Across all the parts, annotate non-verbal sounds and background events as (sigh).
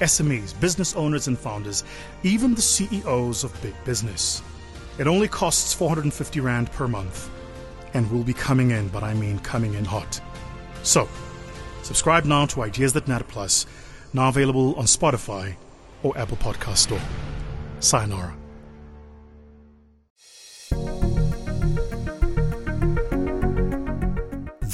SMEs, business owners, and founders, even the CEOs of big business. It only costs 450 Rand per month and will be coming in, but I mean coming in hot. So, subscribe now to Ideas That Matter Plus, now available on Spotify or Apple Podcast Store. Sayonara.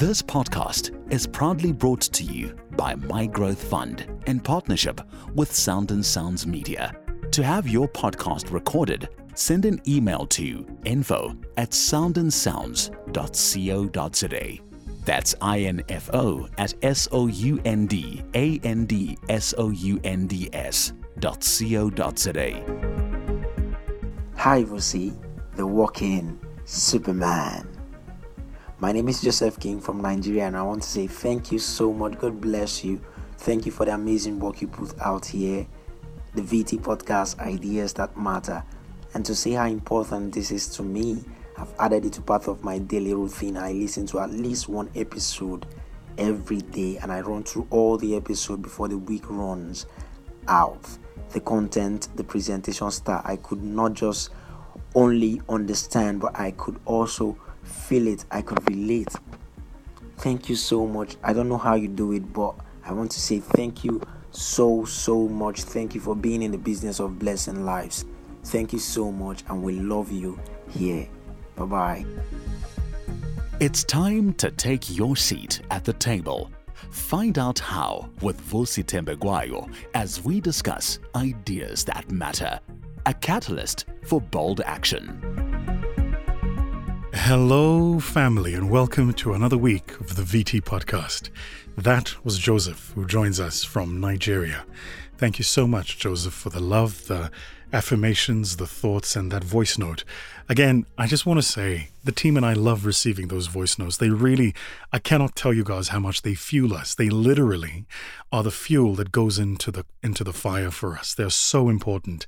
This podcast is proudly brought to you by My Growth Fund in partnership with Sound and Sounds Media. To have your podcast recorded, send an email to info at soundandsounds.co.za. That's I-N-F-O at S-O-U-N-D-A-N-D-S-O-U-N-D-S dot C-O.za. Hi, Vusi, the walking Superman. My name is Joseph King from Nigeria, and I want to say thank you so much. God bless you. Thank you for the amazing work you put out here. The VT podcast, Ideas That Matter. And to see how important this is to me, I've added it to part of my daily routine. I listen to at least one episode every day, and I run through all the episodes before the week runs out. The content, the presentation style, I could not just only understand, but I could also feel it. I could relate. Thank you so much. I don't know how you do it, but I want to say thank you so, so much. Thank you for being in the business of blessing lives. Thank you so much, and we love you here. Bye bye. It's time to take your seat at the table. Find out how with Vusi Thembekwayo as we discuss ideas that matter. A catalyst for bold action. Hello, family, and welcome to another week of the VT podcast. That was Joseph, who joins us from Nigeria. Thank you so much, Joseph, for the love, the affirmations, the thoughts, and that voice note. Again, I just want to say the team and I love receiving those voice notes. They really, I cannot tell you guys how much they fuel us. They literally are the fuel that goes into the into the fire for us. They're so important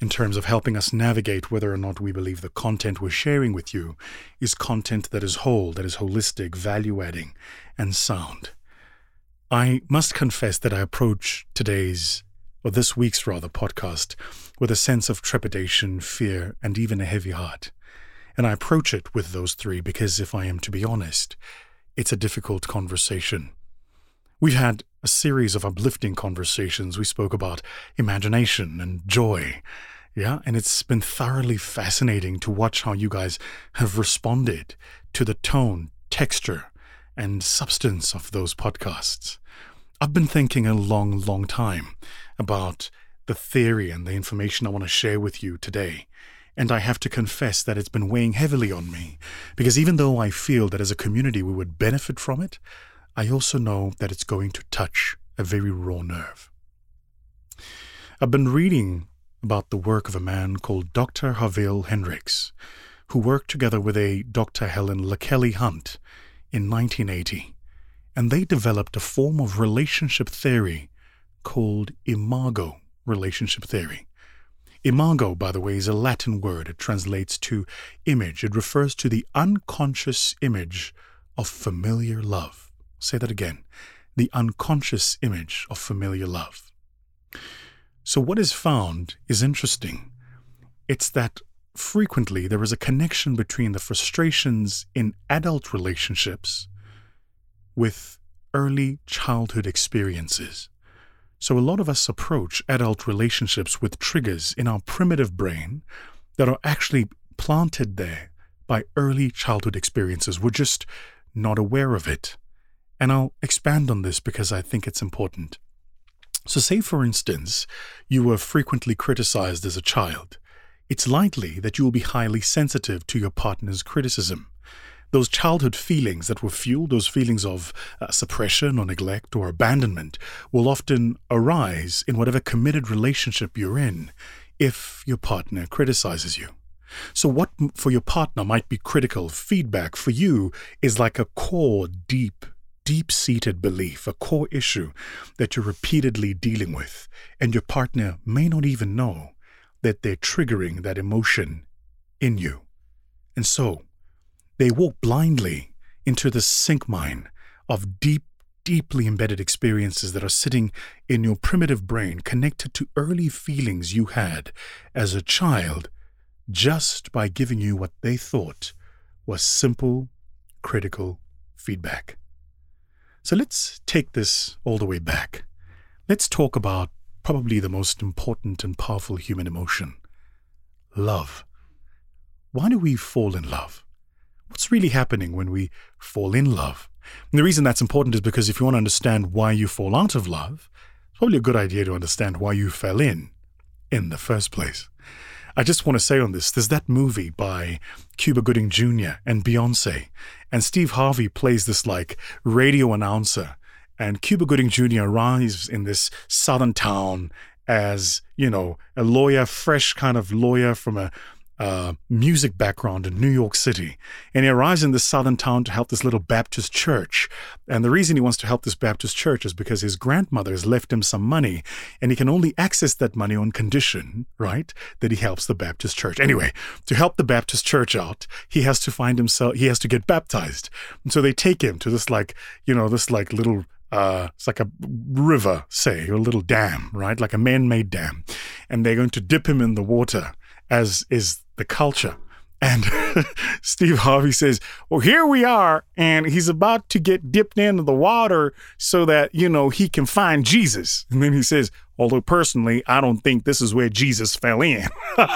in terms of helping us navigate whether or not we believe the content we're sharing with you is content that is whole, that is holistic, value adding, and sound. I must confess that I approach today's, or this week's rather, podcast with a sense of trepidation, fear, and even a heavy heart. And I approach it with those three because, if I am to be honest, it's a difficult conversation. We've had a series of uplifting conversations. We spoke about imagination and joy. Yeah, and it's been thoroughly fascinating to watch how you guys have responded to the tone, texture, and substance of those podcasts. I've been thinking a long, long time about the theory and the information I want to share with you today. And I have to confess that it's been weighing heavily on me because even though I feel that as a community we would benefit from it, I also know that it's going to touch a very raw nerve. I've been reading about the work of a man called Dr. Harville Hendrix, who worked together with a Dr. Helen LaKelly Hunt in 1980, and they developed a form of relationship theory called imago relationship theory. Imago, by the way, is a Latin word. It translates to image. It refers to the unconscious image of familiar love. Say that again the unconscious image of familiar love. So, what is found is interesting. It's that frequently there is a connection between the frustrations in adult relationships with early childhood experiences. So, a lot of us approach adult relationships with triggers in our primitive brain that are actually planted there by early childhood experiences. We're just not aware of it. And I'll expand on this because I think it's important. So, say for instance, you were frequently criticized as a child. It's likely that you will be highly sensitive to your partner's criticism. those childhood feelings that were fueled, those feelings of uh, suppression or neglect or abandonment, will often arise in whatever committed relationship you're in if your partner criticizes you. So, what for your partner might be critical feedback for you is like a core, deep, deep seated belief, a core issue that you're repeatedly dealing with, and your partner may not even know that they're triggering that emotion in you. And so, they walk blindly into the sink mine of deep, deeply embedded experiences that are sitting in your primitive brain, connected to early feelings you had as a child just by giving you what they thought was simple, critical feedback. So let's take this all the way back. Let's talk about probably the most important and powerful human emotion love. Why do we fall in love? What's really happening when we fall in love? And the reason that's important is because if you want to understand why you fall out of love, it's probably a good idea to understand why you fell in in the first place. I just want to say on this there's that movie by Cuba Gooding Jr. and Beyonce, and Steve Harvey plays this like radio announcer. And Cuba Gooding Jr. arrives in this southern town as, you know, a lawyer, fresh kind of lawyer from a uh, music background in New York City. And he arrives in this southern town to help this little Baptist church. And the reason he wants to help this Baptist church is because his grandmother has left him some money, and he can only access that money on condition, right, that he helps the Baptist church. Anyway, to help the Baptist church out, he has to find himself, he has to get baptized. And so they take him to this, like, you know, this, like, little uh, it's like a river, say, or a little dam, right? Like a man made dam. And they're going to dip him in the water, as is the culture. And (laughs) Steve Harvey says, Well, here we are, and he's about to get dipped into the water so that, you know, he can find Jesus. And then he says, Although personally, I don't think this is where Jesus fell in. (laughs) all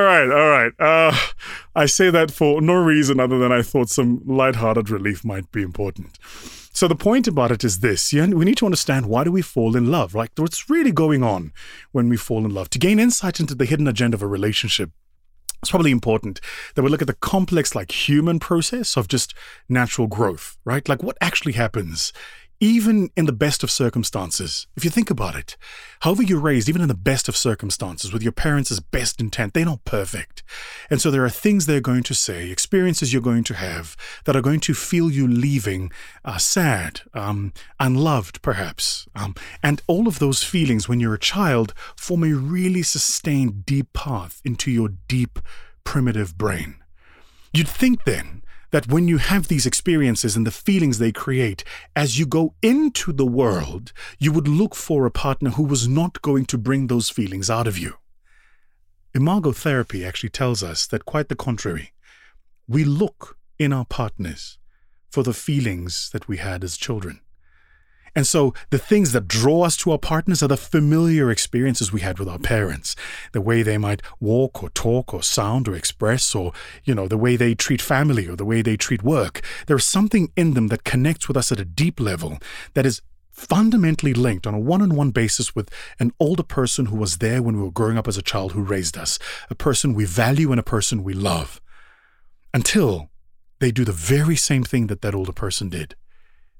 right, all right. Uh, I say that for no reason other than I thought some lighthearted relief might be important. So the point about it is this: we need to understand why do we fall in love, right? What's really going on when we fall in love? To gain insight into the hidden agenda of a relationship, it's probably important that we look at the complex, like human process of just natural growth, right? Like what actually happens even in the best of circumstances, if you think about it, however you're raised, even in the best of circumstances, with your parents' best intent, they're not perfect. And so there are things they're going to say, experiences you're going to have that are going to feel you leaving uh, sad, um, unloved, perhaps. Um, and all of those feelings when you're a child form a really sustained, deep path into your deep, primitive brain. You'd think then that when you have these experiences and the feelings they create, as you go into the world, you would look for a partner who was not going to bring those feelings out of you. Imago therapy actually tells us that quite the contrary. We look in our partners for the feelings that we had as children. And so the things that draw us to our partners are the familiar experiences we had with our parents, the way they might walk or talk or sound or express or, you know, the way they treat family or the way they treat work. There's something in them that connects with us at a deep level that is fundamentally linked on a one on one basis with an older person who was there when we were growing up as a child who raised us, a person we value and a person we love. Until they do the very same thing that that older person did.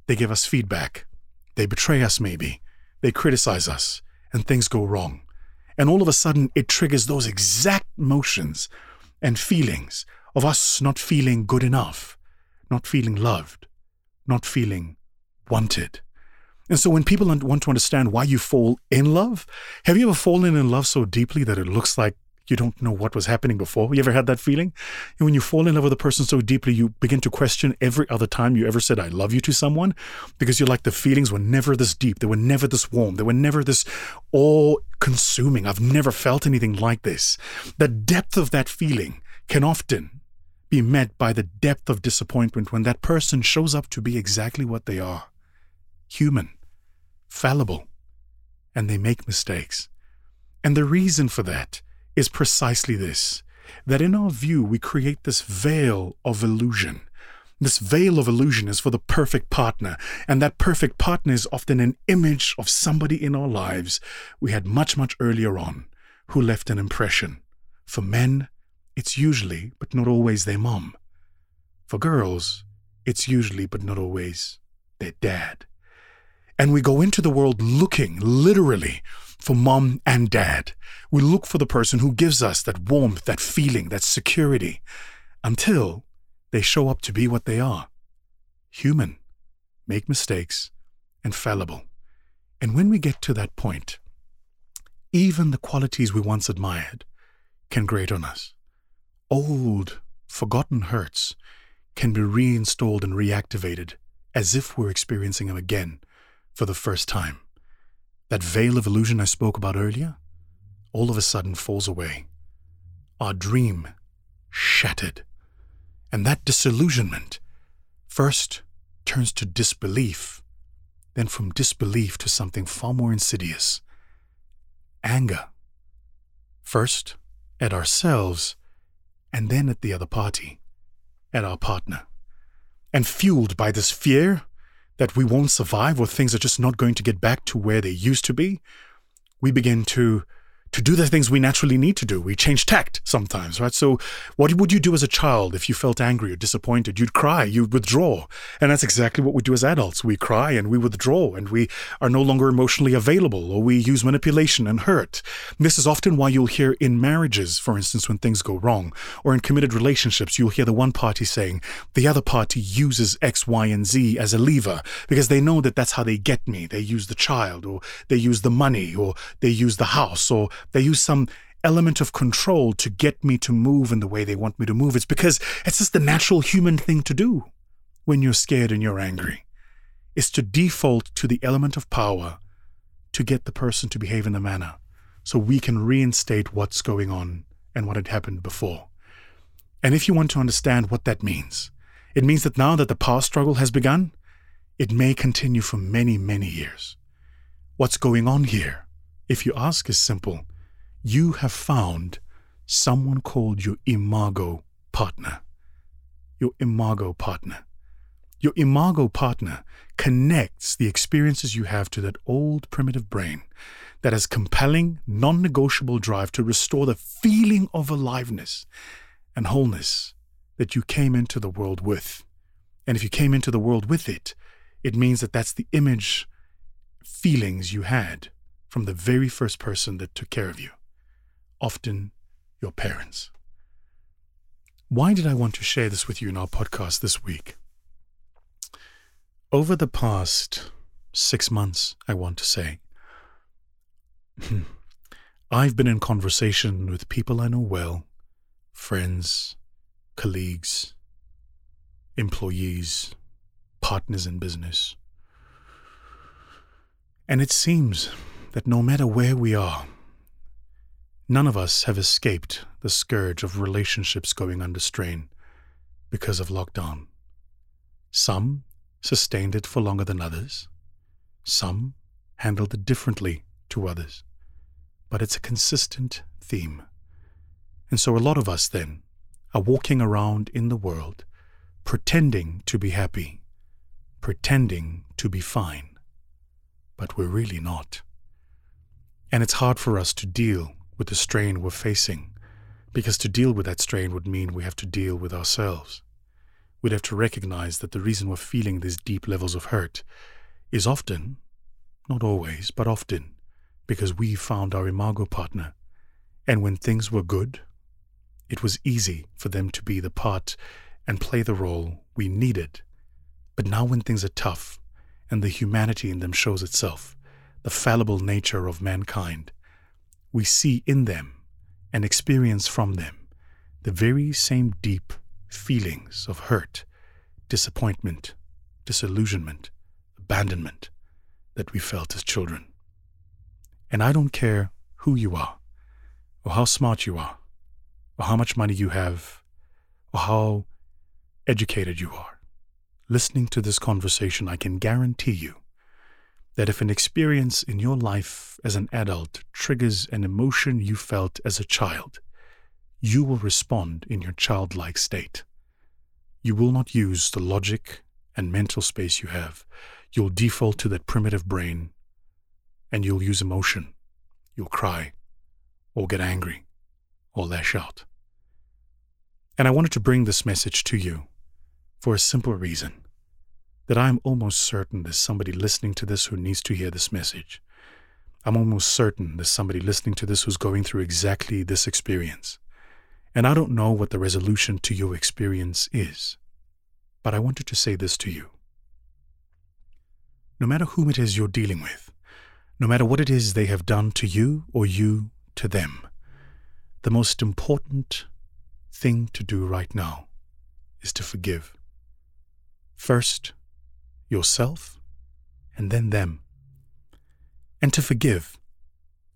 They give us feedback. They betray us, maybe. They criticize us, and things go wrong. And all of a sudden, it triggers those exact motions and feelings of us not feeling good enough, not feeling loved, not feeling wanted. And so, when people want to understand why you fall in love, have you ever fallen in love so deeply that it looks like you don't know what was happening before. You ever had that feeling? And when you fall in love with a person so deeply, you begin to question every other time you ever said, I love you to someone, because you're like, the feelings were never this deep. They were never this warm. They were never this all consuming. I've never felt anything like this. The depth of that feeling can often be met by the depth of disappointment when that person shows up to be exactly what they are human, fallible, and they make mistakes. And the reason for that is precisely this that in our view, we create this veil of illusion. This veil of illusion is for the perfect partner, and that perfect partner is often an image of somebody in our lives we had much, much earlier on who left an impression. For men, it's usually, but not always, their mom. For girls, it's usually, but not always, their dad. And we go into the world looking, literally, for mom and dad. We look for the person who gives us that warmth, that feeling, that security, until they show up to be what they are human, make mistakes, and fallible. And when we get to that point, even the qualities we once admired can grate on us. Old, forgotten hurts can be reinstalled and reactivated as if we're experiencing them again for the first time. That veil of illusion I spoke about earlier all of a sudden falls away. Our dream shattered. And that disillusionment first turns to disbelief, then from disbelief to something far more insidious anger. First at ourselves, and then at the other party, at our partner. And fueled by this fear that we won't survive or things are just not going to get back to where they used to be, we begin to to do the things we naturally need to do. We change tact sometimes, right? So, what would you do as a child if you felt angry or disappointed? You'd cry, you'd withdraw. And that's exactly what we do as adults. We cry and we withdraw and we are no longer emotionally available or we use manipulation and hurt. This is often why you'll hear in marriages, for instance, when things go wrong, or in committed relationships, you'll hear the one party saying, the other party uses X, Y, and Z as a lever because they know that that's how they get me. They use the child or they use the money or they use the house or they use some element of control to get me to move in the way they want me to move. It's because it's just the natural human thing to do when you're scared and you're angry. Is to default to the element of power to get the person to behave in a manner so we can reinstate what's going on and what had happened before. And if you want to understand what that means, it means that now that the power struggle has begun, it may continue for many, many years. What's going on here, if you ask, is simple you have found someone called your imago partner. Your imago partner. Your imago partner connects the experiences you have to that old primitive brain that has compelling, non negotiable drive to restore the feeling of aliveness and wholeness that you came into the world with. And if you came into the world with it, it means that that's the image, feelings you had from the very first person that took care of you often your parents. Why did I want to share this with you in our podcast this week? Over the past six months, I want to say, hmm, I've been in conversation with people I know well, friends, colleagues, employees, partners in business. And it seems that no matter where we are, None of us have escaped the scourge of relationships going under strain because of lockdown. Some sustained it for longer than others. Some handled it differently to others. But it's a consistent theme. And so a lot of us then are walking around in the world pretending to be happy, pretending to be fine, but we're really not. And it's hard for us to deal with the strain we're facing, because to deal with that strain would mean we have to deal with ourselves. We'd have to recognize that the reason we're feeling these deep levels of hurt is often, not always, but often, because we found our imago partner. And when things were good, it was easy for them to be the part and play the role we needed. But now, when things are tough and the humanity in them shows itself, the fallible nature of mankind, we see in them and experience from them the very same deep feelings of hurt, disappointment, disillusionment, abandonment that we felt as children. And I don't care who you are, or how smart you are, or how much money you have, or how educated you are. Listening to this conversation, I can guarantee you that if an experience in your life as an adult triggers an emotion you felt as a child, you will respond in your childlike state. You will not use the logic and mental space you have. You'll default to that primitive brain and you'll use emotion. You'll cry or get angry or lash out. And I wanted to bring this message to you for a simple reason that I'm almost certain there's somebody listening to this who needs to hear this message. I'm almost certain there's somebody listening to this who's going through exactly this experience. And I don't know what the resolution to your experience is, but I wanted to say this to you. No matter whom it is you're dealing with, no matter what it is they have done to you or you to them, the most important thing to do right now is to forgive. First, yourself, and then them. And to forgive,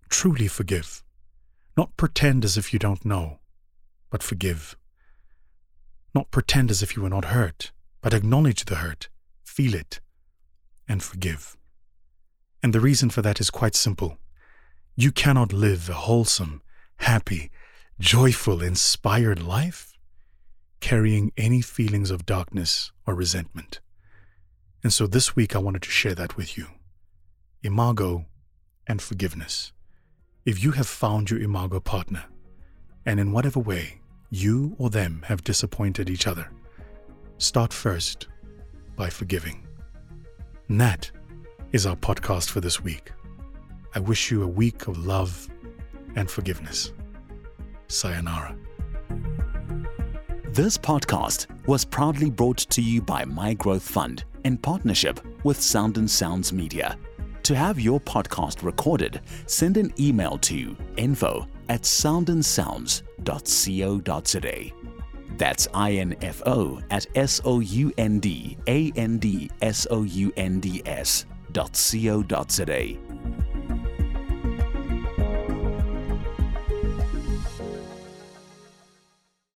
truly forgive. Not pretend as if you don't know, but forgive. Not pretend as if you were not hurt, but acknowledge the hurt, feel it, and forgive. And the reason for that is quite simple. You cannot live a wholesome, happy, joyful, inspired life carrying any feelings of darkness or resentment. And so this week I wanted to share that with you. Imago and forgiveness. If you have found your Imago partner, and in whatever way you or them have disappointed each other, start first by forgiving. And that is our podcast for this week. I wish you a week of love and forgiveness. Sayonara. This podcast was proudly brought to you by My Growth Fund in partnership with Sound and Sounds Media. To have your podcast recorded, send an email to info at soundandsounds.co.za. That's info at s o u n d a n d s o u n d s dot.